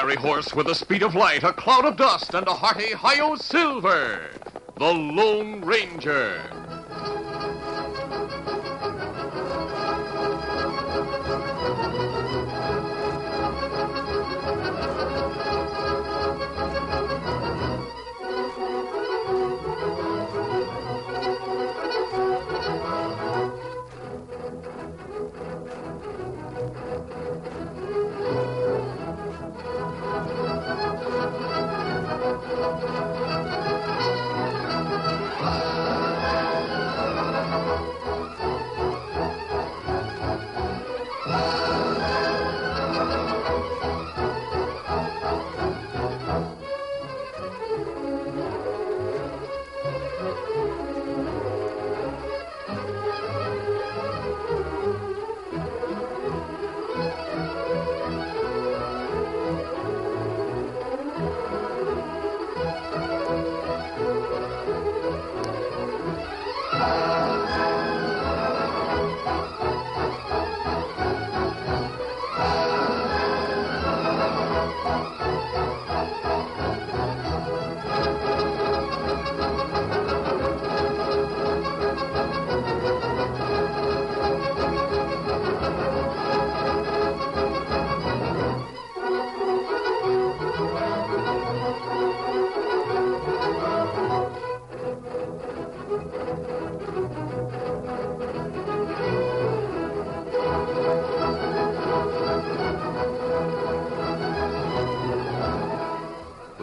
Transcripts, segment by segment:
Fiery horse with the speed of light, a cloud of dust, and a hearty hi-yo silver. The Lone Ranger.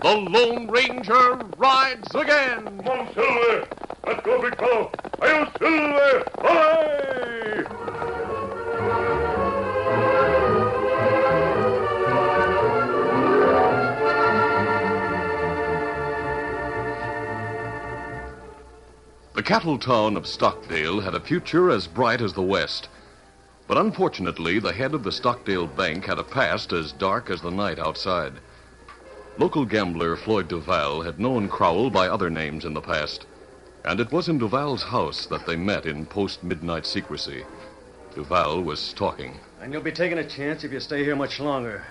The Lone Ranger rides again. Come on, Silver! Let's go, big fellow! Hail, Silver! Away! The cattle town of Stockdale had a future as bright as the West. But unfortunately, the head of the Stockdale Bank had a past as dark as the night outside. Local gambler Floyd Duval had known Crowell by other names in the past, and it was in Duval's house that they met in post midnight secrecy. Duval was talking. And you'll be taking a chance if you stay here much longer.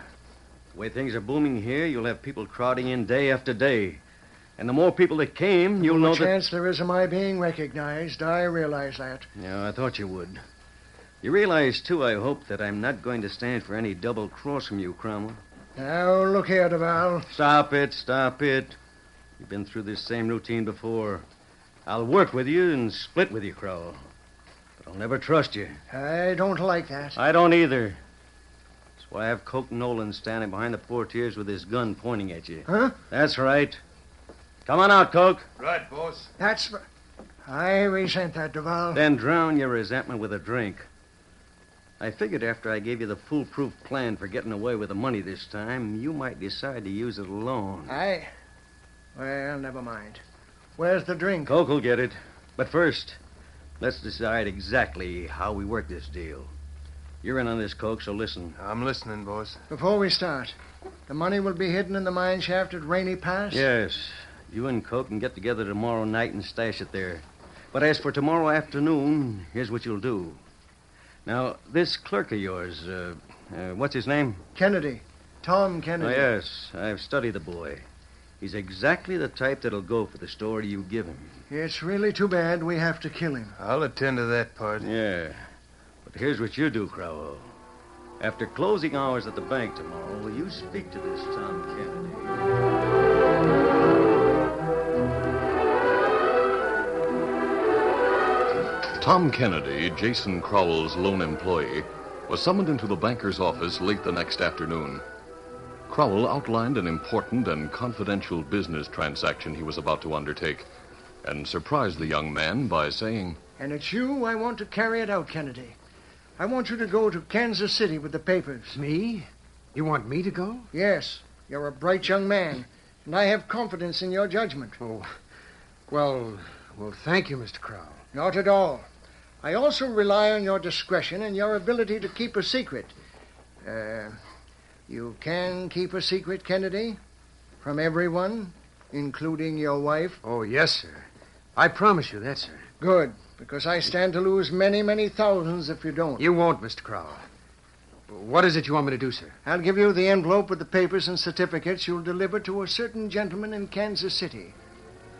The way things are booming here, you'll have people crowding in day after day. And the more people that came, you'll know the that. chance there is of my being recognized. I realize that. Yeah, I thought you would. You realize, too, I hope, that I'm not going to stand for any double cross from you, Crowell. Now, look here, Duval. Stop it, stop it. You've been through this same routine before. I'll work with you and split with you, Crowell. But I'll never trust you. I don't like that. I don't either. That's why I have Coke Nolan standing behind the portieres with his gun pointing at you. Huh? That's right. Come on out, Coke. Right, boss. That's. I resent that, Duval. Then drown your resentment with a drink. I figured after I gave you the foolproof plan for getting away with the money this time, you might decide to use it alone. I. Well, never mind. Where's the drink? Coke will get it. But first, let's decide exactly how we work this deal. You're in on this, Coke, so listen. I'm listening, boss. Before we start, the money will be hidden in the mine shaft at Rainy Pass? Yes. You and Coke can get together tomorrow night and stash it there. But as for tomorrow afternoon, here's what you'll do. Now, this clerk of yours, uh, uh, what's his name? Kennedy. Tom Kennedy. Oh, Kennedy. yes, I've studied the boy. He's exactly the type that'll go for the story you give him. It's really too bad we have to kill him. I'll attend to that part. Yeah. But here's what you do, Crowell. After closing hours at the bank tomorrow, will you speak to this Tom Kennedy? Tom Kennedy, Jason Crowell's lone employee, was summoned into the banker's office late the next afternoon. Crowell outlined an important and confidential business transaction he was about to undertake and surprised the young man by saying, And it's you I want to carry it out, Kennedy. I want you to go to Kansas City with the papers. Me? You want me to go? Yes, you're a bright young man, and I have confidence in your judgment. Oh, well, well, thank you, Mr. Crowell. Not at all. I also rely on your discretion and your ability to keep a secret. Uh, you can keep a secret, Kennedy? From everyone, including your wife? Oh, yes, sir. I promise you that, sir. Good, because I stand to lose many, many thousands if you don't. You won't, Mr. Crowell. What is it you want me to do, sir? I'll give you the envelope with the papers and certificates you'll deliver to a certain gentleman in Kansas City.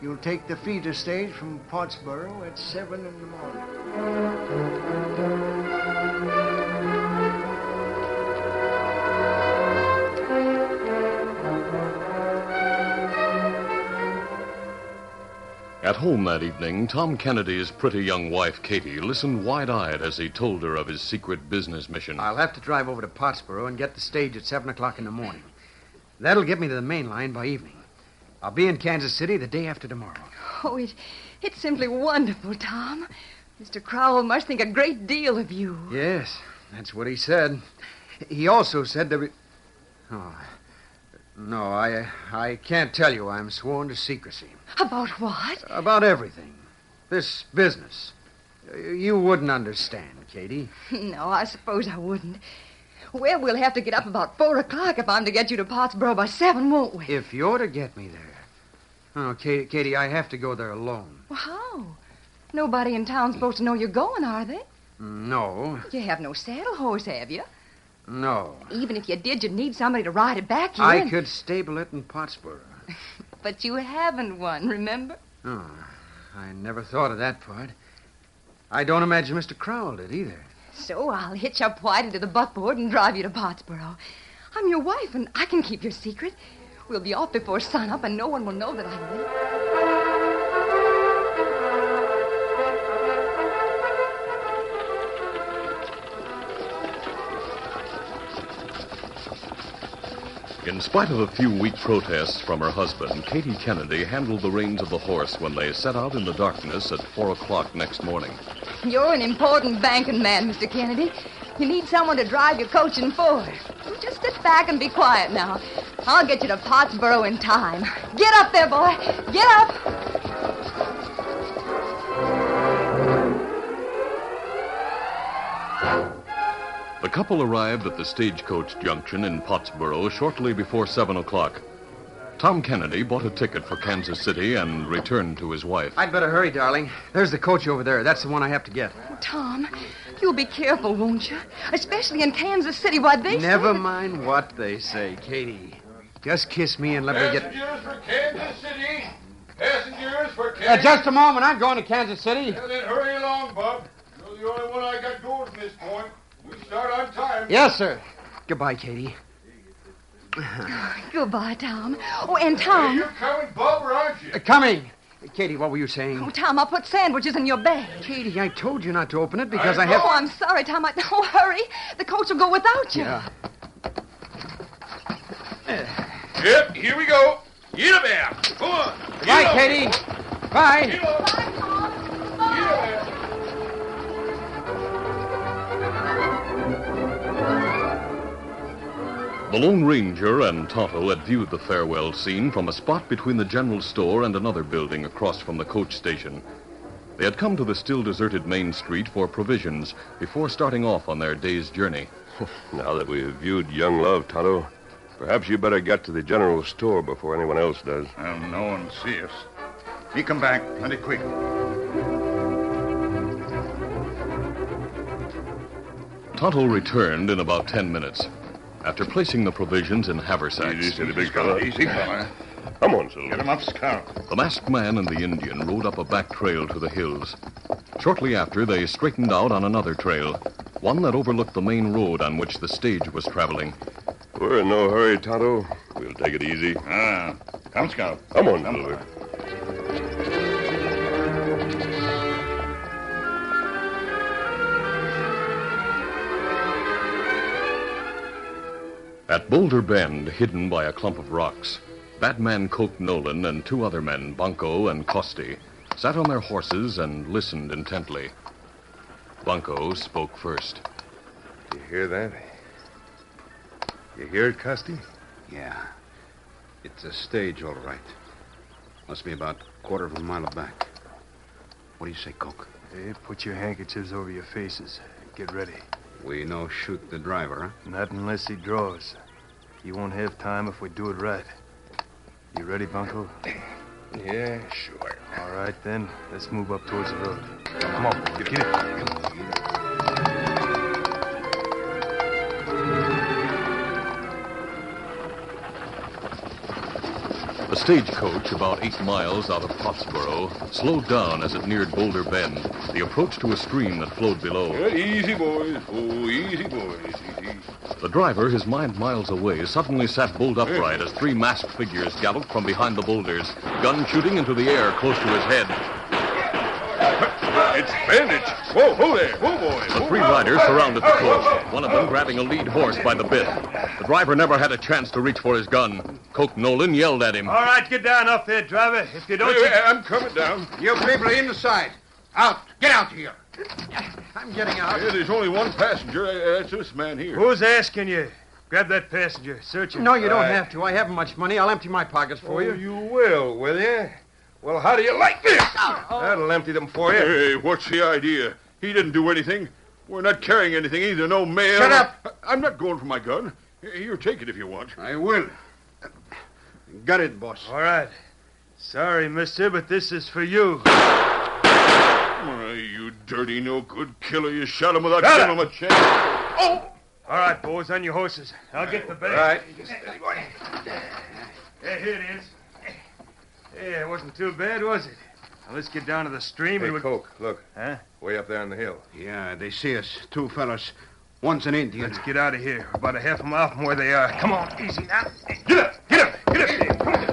You'll take the feeder stage from Pottsboro at 7 in the morning. At home that evening, Tom Kennedy's pretty young wife, Katie, listened wide eyed as he told her of his secret business mission. I'll have to drive over to Pottsboro and get the stage at 7 o'clock in the morning. That'll get me to the main line by evening. I'll be in Kansas City the day after tomorrow. Oh, it, it's simply wonderful, Tom. Mr. Crowell must think a great deal of you. Yes, that's what he said. He also said there. Oh, no, I I can't tell you. I'm sworn to secrecy About what? about everything. This business. You wouldn't understand, Katie. No, I suppose I wouldn't. Well, we'll have to get up about four o'clock if I'm to get you to Pottsboro by seven, won't we? If you're to get me there. Oh, Katie, Katie, I have to go there alone. Well, how? Nobody in town's supposed to know you're going, are they? No, You have no saddle horse, have you? no. Even if you did, you'd need somebody to ride it back here. I and- could stable it in Pottsboro. But you haven't one, remember? Oh, I never thought of that part. I don't imagine Mr. Crowell did either. So I'll hitch up Whitey to the buckboard and drive you to Pottsboro. I'm your wife, and I can keep your secret. We'll be off before sunup, and no one will know that I'm late. In spite of a few weak protests from her husband, Katie Kennedy handled the reins of the horse when they set out in the darkness at four o'clock next morning. You're an important banking man, Mr. Kennedy. You need someone to drive your coach and four. Just sit back and be quiet now. I'll get you to Pottsboro in time. Get up there, boy. Get up. Couple arrived at the stagecoach junction in Pottsboro shortly before seven o'clock. Tom Kennedy bought a ticket for Kansas City and returned to his wife. I'd better hurry, darling. There's the coach over there. That's the one I have to get. Tom, you'll be careful, won't you? Especially in Kansas City. Why, they Never say... mind what they say, Katie. Just kiss me and let me get. Passengers for Kansas City. Passengers for Uh, Kansas just a moment. I'm going to Kansas City. Well, then hurry along, Bub. You're the only one I got going from this point. We start on time. Yes, sir. Goodbye, Katie. Goodbye, Tom. Oh, and Hey, Tom. you're coming, Bub, or aren't you? Uh, coming. Katie, what were you saying? Oh, Tom, I'll put sandwiches in your bag. Katie, I told you not to open it because I, I have. Oh, I'm sorry, Tom. I... Oh, hurry. The coach will go without you. Yeah. Yep, here we go. Get up there. Come on. Get Bye, up. Katie. Bye. Get up. Bye, Tom. Bye. The Lone Ranger and Tonto had viewed the farewell scene from a spot between the general store and another building across from the coach station. They had come to the still deserted main street for provisions before starting off on their day's journey. Now that we have viewed young love, Tonto, perhaps you better get to the general store before anyone else does. Well, no one see us. We come back plenty quick. Tonto returned in about ten minutes. After placing the provisions in haversacks, Easy, steady, big fella. Easy, fella. Come on, Get him up, Scout. the masked man and the Indian rode up a back trail to the hills. Shortly after, they straightened out on another trail, one that overlooked the main road on which the stage was traveling. We're in no hurry, Tonto. We'll take it easy. Ah, come, Scout. Come on, Come, Silver. At Boulder Bend, hidden by a clump of rocks, Batman Coke Nolan and two other men, Bunko and Costi, sat on their horses and listened intently. Bunko spoke first. You hear that? You hear it, Costi? Yeah. It's a stage, all right. Must be about a quarter of a mile back. What do you say, Coke? Hey, put your handkerchiefs over your faces. Get ready. We no shoot the driver, huh? Not unless he draws. He won't have time if we do it right. You ready, Bunko? Yeah, sure. All right, then. Let's move up towards the road. Come on. Get, get it. Come on. Stagecoach, about eight miles out of Pottsboro, slowed down as it neared Boulder Bend, the approach to a stream that flowed below. Yeah, easy, boys. Oh, easy, boys. Easy. The driver, his mind miles away, suddenly sat bolt upright as three masked figures galloped from behind the boulders, gun shooting into the air close to his head. It's bandits. Whoa, whoa there. Whoa, boys. The three riders surrounded the coach, one of them grabbing a lead horse by the bit. The driver never had a chance to reach for his gun. Coke Nolan yelled at him. All right, get down off there, driver. If you don't... Hey, you- I'm coming down. You people are inside. Out. Get out here. I'm getting out. Yeah, there's only one passenger. Uh, That's this man here. Who's asking you? Grab that passenger. Search him. No, you don't Right. have to. I haven't much money. I'll empty my pockets for Oh, you. you will, will you? Well, how do you like this? That'll empty them for you. Hey, what's the idea? He didn't do anything. We're not carrying anything either. No mail. Shut up. I'm not going for my gun. You take it if you want. I will. Got it, boss. All right. Sorry, mister, but this is for you. Why, you dirty, no good killer. You shot him without Shut giving him a chance. Oh! All right, boys, on your horses. I'll get the bag. Right. Yeah, here it is. Yeah, it wasn't too bad, was it? Now, let's get down to the stream Hey, and... we- Coke, look. Huh? Way up there on the hill. Yeah, they see us. Two fellas. One's an Indian. Let's get out of here. We're about a half a mile from where they are. Come on, easy now. Get up, get up, get up there. Come on.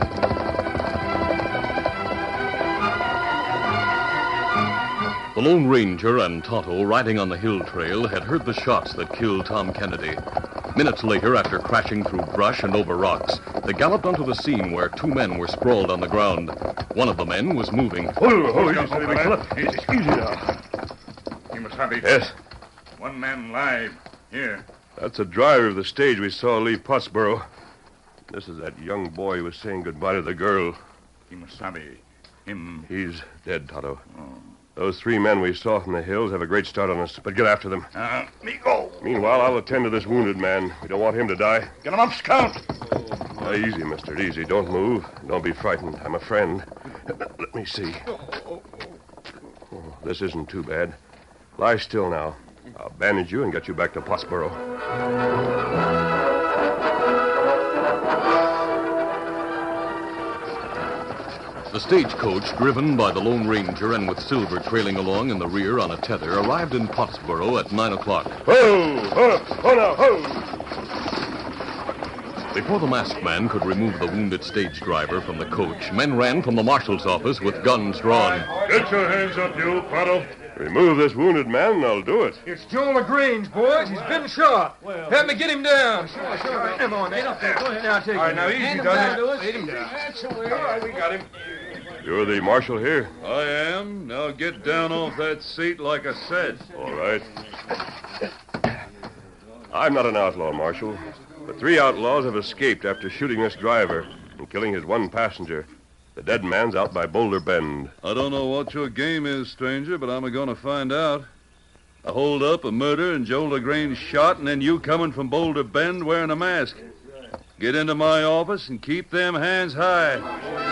The Lone Ranger and Tonto, riding on the hill trail, had heard the shots that killed Tom Kennedy. Minutes later, after crashing through brush and over rocks, they galloped onto the scene where two men were sprawled on the ground. One of the men was moving. Oh, oh, easy, big fella. Easy, easy now. You must have it. Yes, One man live. Here. that's the driver of the stage we saw leave Pottsboro. This is that young boy who was saying goodbye to the girl. Kemosabe. Him. He's dead, Tonto. Oh. Those three men we saw from the hills have a great start on us, but get after them. Uh, me go. Meanwhile, I'll attend to this wounded man. We don't want him to die. Get him up, Scout. Uh, easy, mister, easy. Don't move. Don't be frightened. I'm a friend. Let me see. Oh, this isn't too bad. Lie still now. I'll bandage you and get you back to Pottsboro. The stagecoach, driven by the Lone Ranger and with Silver trailing along in the rear on a tether, arrived in Pottsboro at 9 o'clock. Ho! Ho! Ho! Ho! Before the masked man could remove the wounded stage driver from the coach, men ran from the marshal's office with guns drawn. Get your hands up, you, Tonto. Remove this wounded man and I'll do it. It's Joe LaGrange, boys. He's been shot. Help me get him down. Sure, sure. Come on, man. Up there. Go ahead. Now, take All right, him. now, easy, Hand him does down it? to us. Lead him down. That's the way. All right, we got him. You're the marshal here? I am. Now get down off that seat like I said. All right. I'm not an outlaw, Marshal. The three outlaws have escaped after shooting this driver and killing his one passenger. The dead man's out by Boulder Bend. I don't know what your game is, stranger, but I'm going to find out. A hold up, a murder, and Joel LaGrange shot, and then you coming from Boulder Bend wearing a mask. Get into my office and keep them hands high.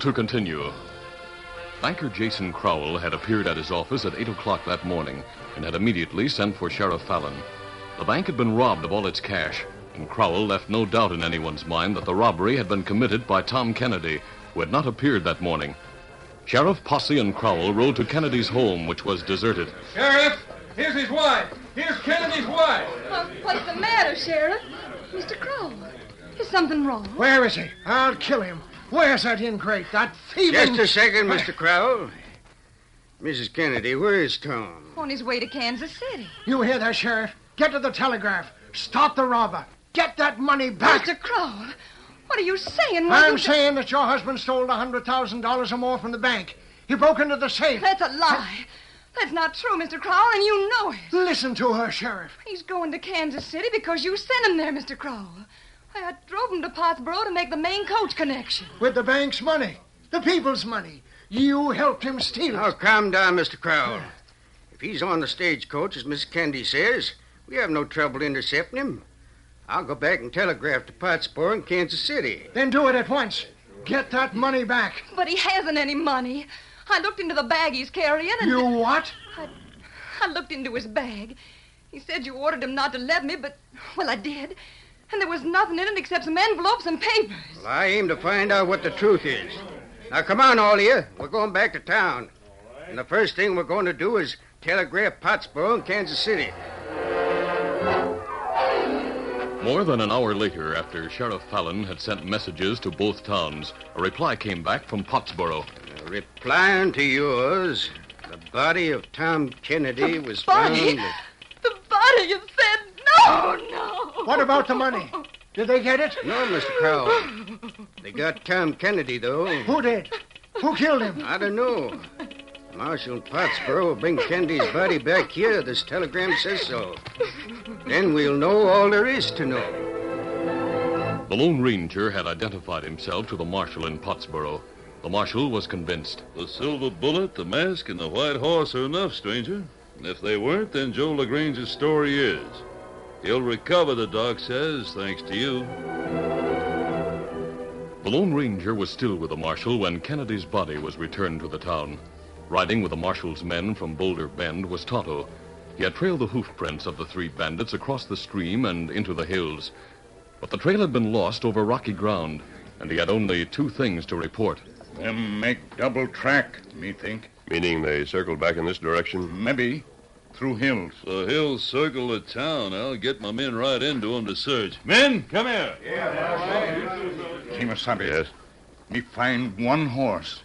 To continue. Banker Jason Crowell had appeared at his office at 8 o'clock that morning and had immediately sent for Sheriff Fallon. The bank had been robbed of all its cash, and Crowell left no doubt in anyone's mind that the robbery had been committed by Tom Kennedy, who had not appeared that morning. Sheriff Posse and Crowell rode to Kennedy's home, which was deserted. Sheriff, here's his wife. Here's Kennedy's wife. Uh, what's the matter, Sheriff? Mr. Crowell, is something wrong? Where is he? I'll kill him. Where's that ingrate? That thieving... Just a second, Mr. Crowell. Mrs. Kennedy, where is Tom? On his way to Kansas City. You hear that, Sheriff? Get to the telegraph. Stop the robber. Get that money back. Mr. Crowell, what are you saying? Why I'm you- saying that your husband stole a $100,000 or more from the bank. He broke into the safe. That's a lie. That's not true, Mr. Crowell, and you know it. Listen to her, Sheriff. He's going to Kansas City because you sent him there, Mr. Crowell. I drove him to Pottsboro to make the main coach connection. With the bank's money. The people's money. You helped him steal it. Now, calm down, Mr. Crowell. If he's on the stagecoach, as Miss Candy says, we have no trouble intercepting him. I'll go back and telegraph to Pottsboro in Kansas City. Then do it at once. Get that money back. But he hasn't any money. I looked into the bag he's carrying and. You what? I, I looked into his bag. He said you ordered him not to let me, but, well, I did. And there was nothing in it except some envelopes and papers. Well, I aim to find out what the truth is. Now, come on, all of you. We're going back to town. And the first thing we're going to do is telegraph Pottsboro and Kansas City. More than an hour later, after Sheriff Fallon had sent messages to both towns, a reply came back from Pottsboro. Replying to yours, the body of Tom Kennedy was body? found. The body, you said? No, no. What about the money? Did they get it? No, Mr. Crowell. They got Tom Kennedy, though. Who did? Who killed him? I don't know. Marshal Pottsboro will bring Kennedy's body back here. This telegram says so. Then we'll know all there is to know. The Lone Ranger had identified himself to the marshal in Pottsboro. The marshal was convinced. The silver bullet, the mask, and the white horse are enough, stranger. And if they weren't, then Joe LaGrange's story is. He'll recover, the doc says, thanks to you. The Lone Ranger was still with the marshal when Kennedy's body was returned to the town. Riding with the marshal's men from Boulder Bend was Tonto. He had trailed the hoof prints of the three bandits across the stream and into the hills. But the trail had been lost over rocky ground, and he had only two things to report. Them make double track, me think. Meaning they circled back in this direction? Maybe. Through hills. The hills circle the town. I'll get my men right into 'em to search. Men, come here. Yeah, Kemosabe. Yes. Me find one horse.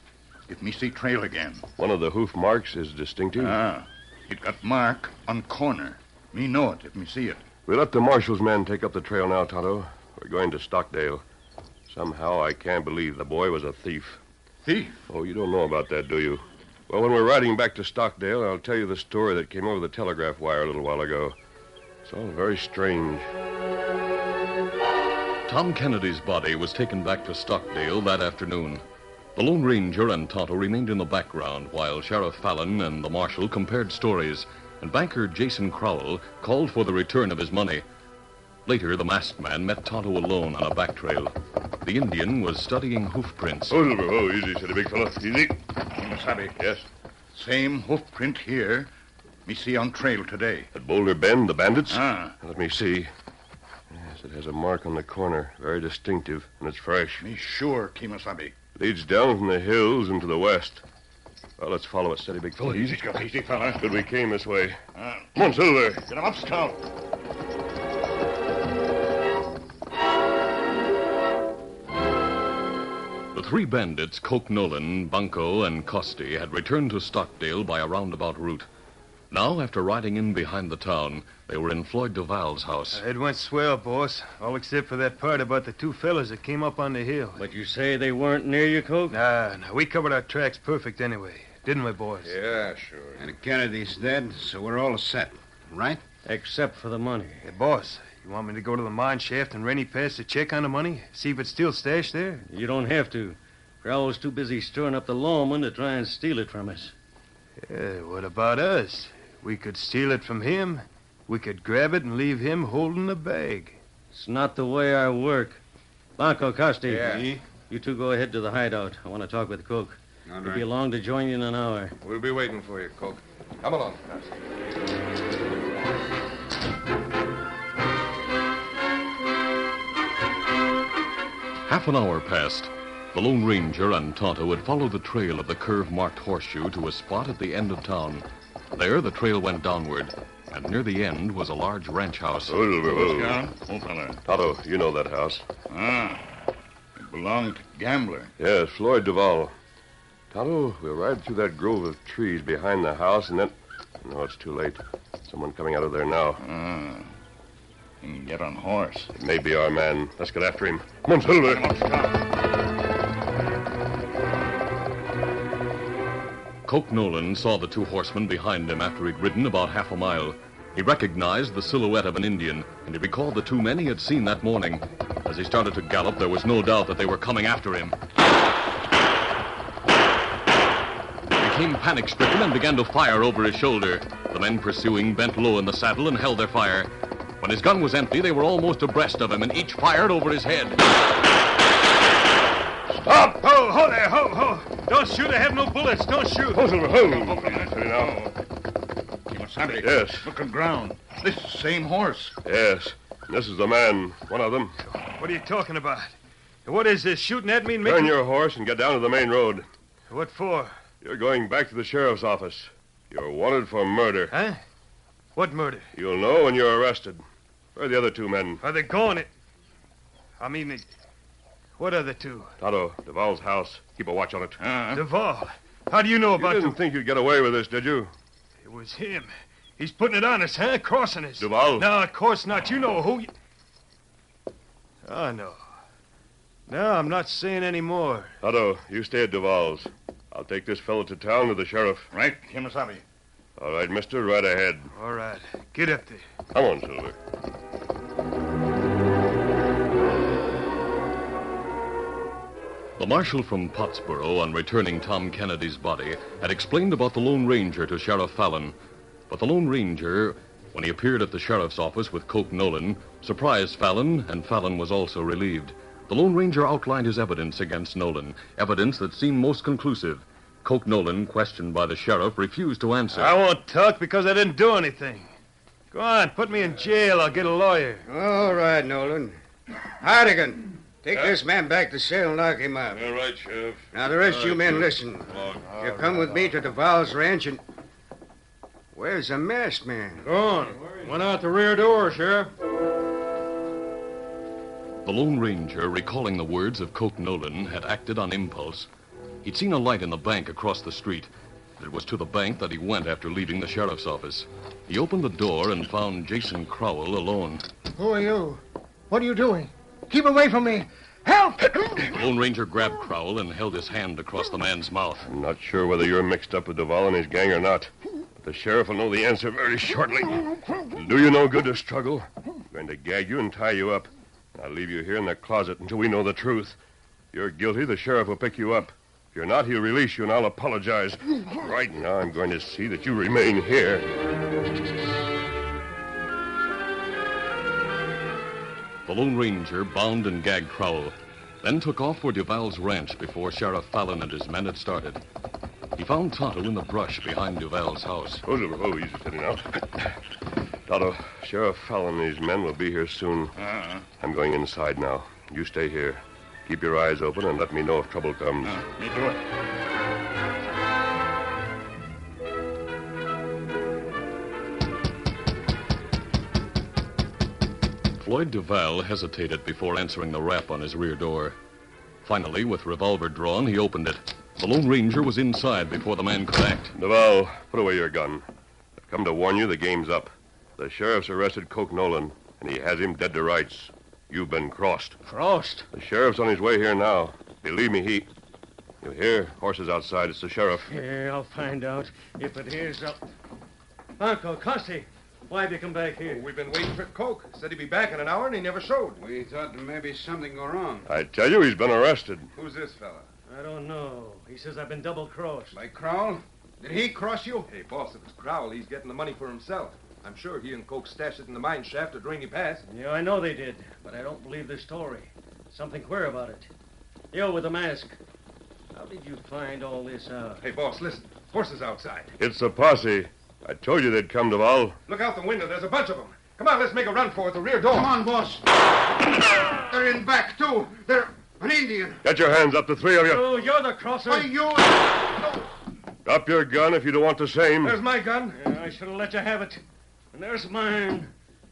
If me see trail again. One of the hoof marks is distinctive. Ah. It got mark on corner. Me know it if me see it. We'll let the marshal's men take up the trail now, Tonto. We're going to Stockdale. Somehow I can't believe the boy was a thief. Thief? Oh, you don't know about that, do you? Well, when we're riding back to Stockdale, I'll tell you the story that came over the telegraph wire a little while ago. It's all very strange. Tom Kennedy's body was taken back to Stockdale that afternoon. The Lone Ranger and Tonto remained in the background while Sheriff Fallon and the marshal compared stories, and banker Jason Crowell called for the return of his money. Later, the masked man met Tonto alone on a back trail. The Indian was studying hoof prints. Oh, oh, easy, said the big fellow. Easy. Kemosabe. Yes. Same hoof print here. Me see on trail today. At Boulder Bend, the bandits? Ah. Let me see. Yes, it has a mark on the corner, very distinctive, and it's fresh. Me sure, Kemosabe. Leads down from the hills into the west. Well, let's follow it, steady, big fellow. Easy, easy, fella. Good we came this way. Ah. Come on, Silver. Get him up, Scout. Three bandits, Coke Nolan, Bunko, and Costi, had returned to Stockdale by a roundabout route. Now, after riding in behind the town, they were in Floyd Duval's house. Uh, it went swell, boss. All except for that part about the two fellas that came up on the hill. But you say they weren't near you, Coke? Nah, nah. We covered our tracks perfect anyway. Didn't we, boys? Yeah, sure. And Kennedy's dead, so we're all set, right? Except for the money. Hey, boss, you want me to go to the mine shaft and Rainy Pass to check on the money? See if it's still stashed there? You don't have to. Crowell's too busy stirring up the lawman to try and steal it from us. Yeah, what about us? We could steal it from him. We could grab it and leave him holding the bag. It's not the way I work. Bunko Costi. Yeah. You two go ahead to the hideout. I want to talk with Coke. All He'll right. be along to join you in an hour. We'll be waiting for you, Coke. Come along. Half an hour passed. The Lone Ranger and Tonto had followed the trail of the curve marked horseshoe to a spot at the end of town. There, the trail went downward, and near the end was a large ranch house. Scout, old fella. Tonto, you know that house. Ah, it belonged to Gambler. Yes, Floyd Duval. Tonto, we'll ride through that grove of trees behind the house and then. No, it's too late. Someone coming out of there now. Ah, he can get on horse. It may be our man. Let's get after him. Come on, Silver. Coke Nolan saw the two horsemen behind him after he'd ridden about half a mile. He recognized the silhouette of an Indian, and he recalled the two men he had seen that morning. As he started to gallop, there was no doubt that they were coming after him. He became panic stricken and began to fire over his shoulder. The men pursuing bent low in the saddle and held their fire. When his gun was empty, they were almost abreast of him, and each fired over his head. Stop! Ho, ho there, ho, ho! Don't shoot, I have no bullets. Don't shoot. Ho, Silver, ho! Steady. Kemosabe. Yes. Look at ground. This same horse. Yes. This is the man, one of them. What are you talking about? What is this, shooting at me and Turn your horse and get down to the main road. What for? You're going back to the sheriff's office. You're wanted for murder. Huh? What murder? You'll know when you're arrested. Where are the other two men? Are they going it? I mean, they... what are the two? Tonto, Duval's house. Keep a watch on it. Uh, Duval. How do you know about... You didn't the... think you'd get away with this, did you? It was him. He's putting it on us, huh? Crossing us. Duval? No, of course not. You know who... You... Oh, no. No, I'm not saying any more. Tonto, you stay at Duval's. I'll take this fellow to town to the sheriff. right, Kemosabe. All right, mister, right ahead. All right. Get up there. Come on, Silver. The marshal from Pottsboro, on returning Tom Kennedy's body, had explained about the Lone Ranger to Sheriff Fallon. But the Lone Ranger, when he appeared at the sheriff's office with Coke Nolan, surprised Fallon, and Fallon was also relieved. The Lone Ranger outlined his evidence against Nolan, evidence that seemed most conclusive. Coke Nolan, questioned by the sheriff, refused to answer. I won't talk because I didn't do anything. Go on, put me in jail. I'll get a lawyer. All right, Nolan. Hardigan, take this man back to cell and lock him up. All right, Sheriff. Now, the rest All of you men, Sheriff. listen. Come. You come with me to the Duval's ranch and. Where's the masked man? Gone. Went out the rear door, Sheriff. The Lone Ranger, recalling the words of Coke Nolan, had acted on impulse. He'd seen a light in the bank across the street. It was to the bank that he went after leaving the sheriff's office. He opened the door and found Jason Crowell alone. Who are you? What are you doing? Keep away from me. Help! The Lone Ranger grabbed Crowell and held his hand across the man's mouth. I'm not sure whether you're mixed up with Duval and his gang or not. But the sheriff will know the answer very shortly. It'll do you no good to struggle. I'm going to gag you and tie you up. I'll leave you here in the closet until we know the truth. If you're guilty, the sheriff will pick you up. If you're not, he'll release you and I'll apologize. Right now, I'm going to see that you remain here. The Lone Ranger bound and gagged Crowell, then took off for Duval's ranch before Sheriff Fallon and his men had started. He found Tonto in the brush behind Duval's house. Oh, oh, easy steady now. Tonto, Sheriff Fallon and his men will be here soon. Uh, I'm going inside now. You stay here. Keep your eyes open and let me know if trouble comes. uh, me do it. Floyd Duval hesitated before answering the rap on his rear door. Finally, with revolver drawn, he opened it. The Lone Ranger was inside before the man could act. Duval, put away your gun. I've come to warn you the game's up. The sheriff's arrested Coke Nolan, and he has him dead to rights. You've been crossed. Crossed? The sheriff's on his way here now. Believe me, he. You hear? Horses outside. It's the sheriff. Yeah, I'll find out. If it hears up. Uncle Costi, why have you come back here? We've been waiting for Coke. Said he'd be back in an hour, and he never showed. We thought maybe something go wrong. I tell you, he's been arrested. Who's this fella? I don't know. He says I've been double crossed. By Crowell? Did he cross you? Hey, boss, if it's Crowell, he's getting the money for himself. I'm sure he and Coke stashed it in the mine shaft at Rainy Pass. Yeah, I know they did, but I don't believe their story. Something queer about it. You with the mask. How did you find all this out? Hey, boss, listen. Horses outside. It's a posse. I told you they'd come, to Duval. Look out the window. There's a bunch of them. Come on, let's make a run for it. The rear door. Come on, boss. They're in back, too. They're an Indian. Get your hands up, the three of you. Oh, you're the crosser. Why, you... Drop your gun if you don't want the same. There's my gun. Yeah, I should have let you have it. And there's mine.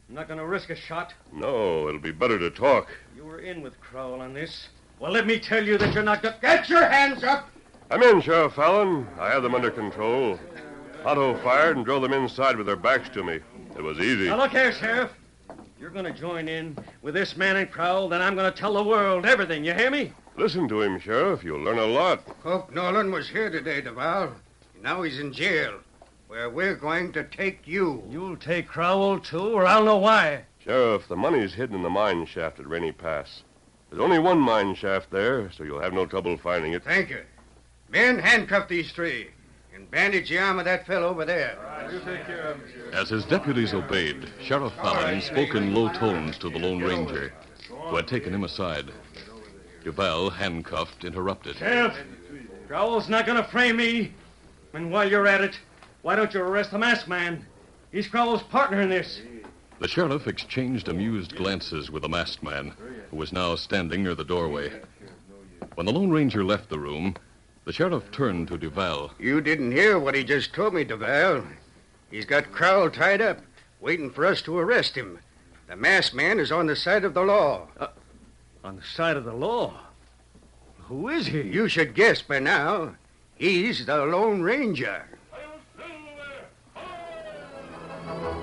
I'm not going to risk a shot. No, it'll be better to talk. You were in with Crowell on this. Well, let me tell you that you're not going to... Get your hands up. I'm in, Sheriff Fallon. I have them under control. Otto fired and drove them inside with their backs to me. It was easy. Now, look here, Sheriff. You're going to join in with this man and Crowell, then I'm going to tell the world everything. You hear me? Listen to him, Sheriff. You'll learn a lot. Coke Nolan was here today, Duval. Now he's in jail, where we're going to take you. You'll take Crowell, too, or I'll know why. Sheriff, the money's hidden in the mine shaft at Rainy Pass. There's only one mine shaft there, so you'll have no trouble finding it. Thank you. Men, handcuff these three. And bandage the arm of that fellow over there. As his deputies obeyed, Sheriff Fallon spoke in low tones to the Lone Ranger, who had taken him aside. Duval, handcuffed, interrupted. Sheriff, Crowell's not going to frame me. And while you're at it, why don't you arrest the masked man? He's Crowell's partner in this. The sheriff exchanged amused glances with the masked man, who was now standing near the doorway. When the Lone Ranger left the room, the sheriff turned to Duval. You didn't hear what he just told me, Duval. He's got Crowell tied up, waiting for us to arrest him. The masked man is on the side of the law. Uh, on the side of the law? Who is he? You should guess by now. He's the Lone Ranger. Thank you.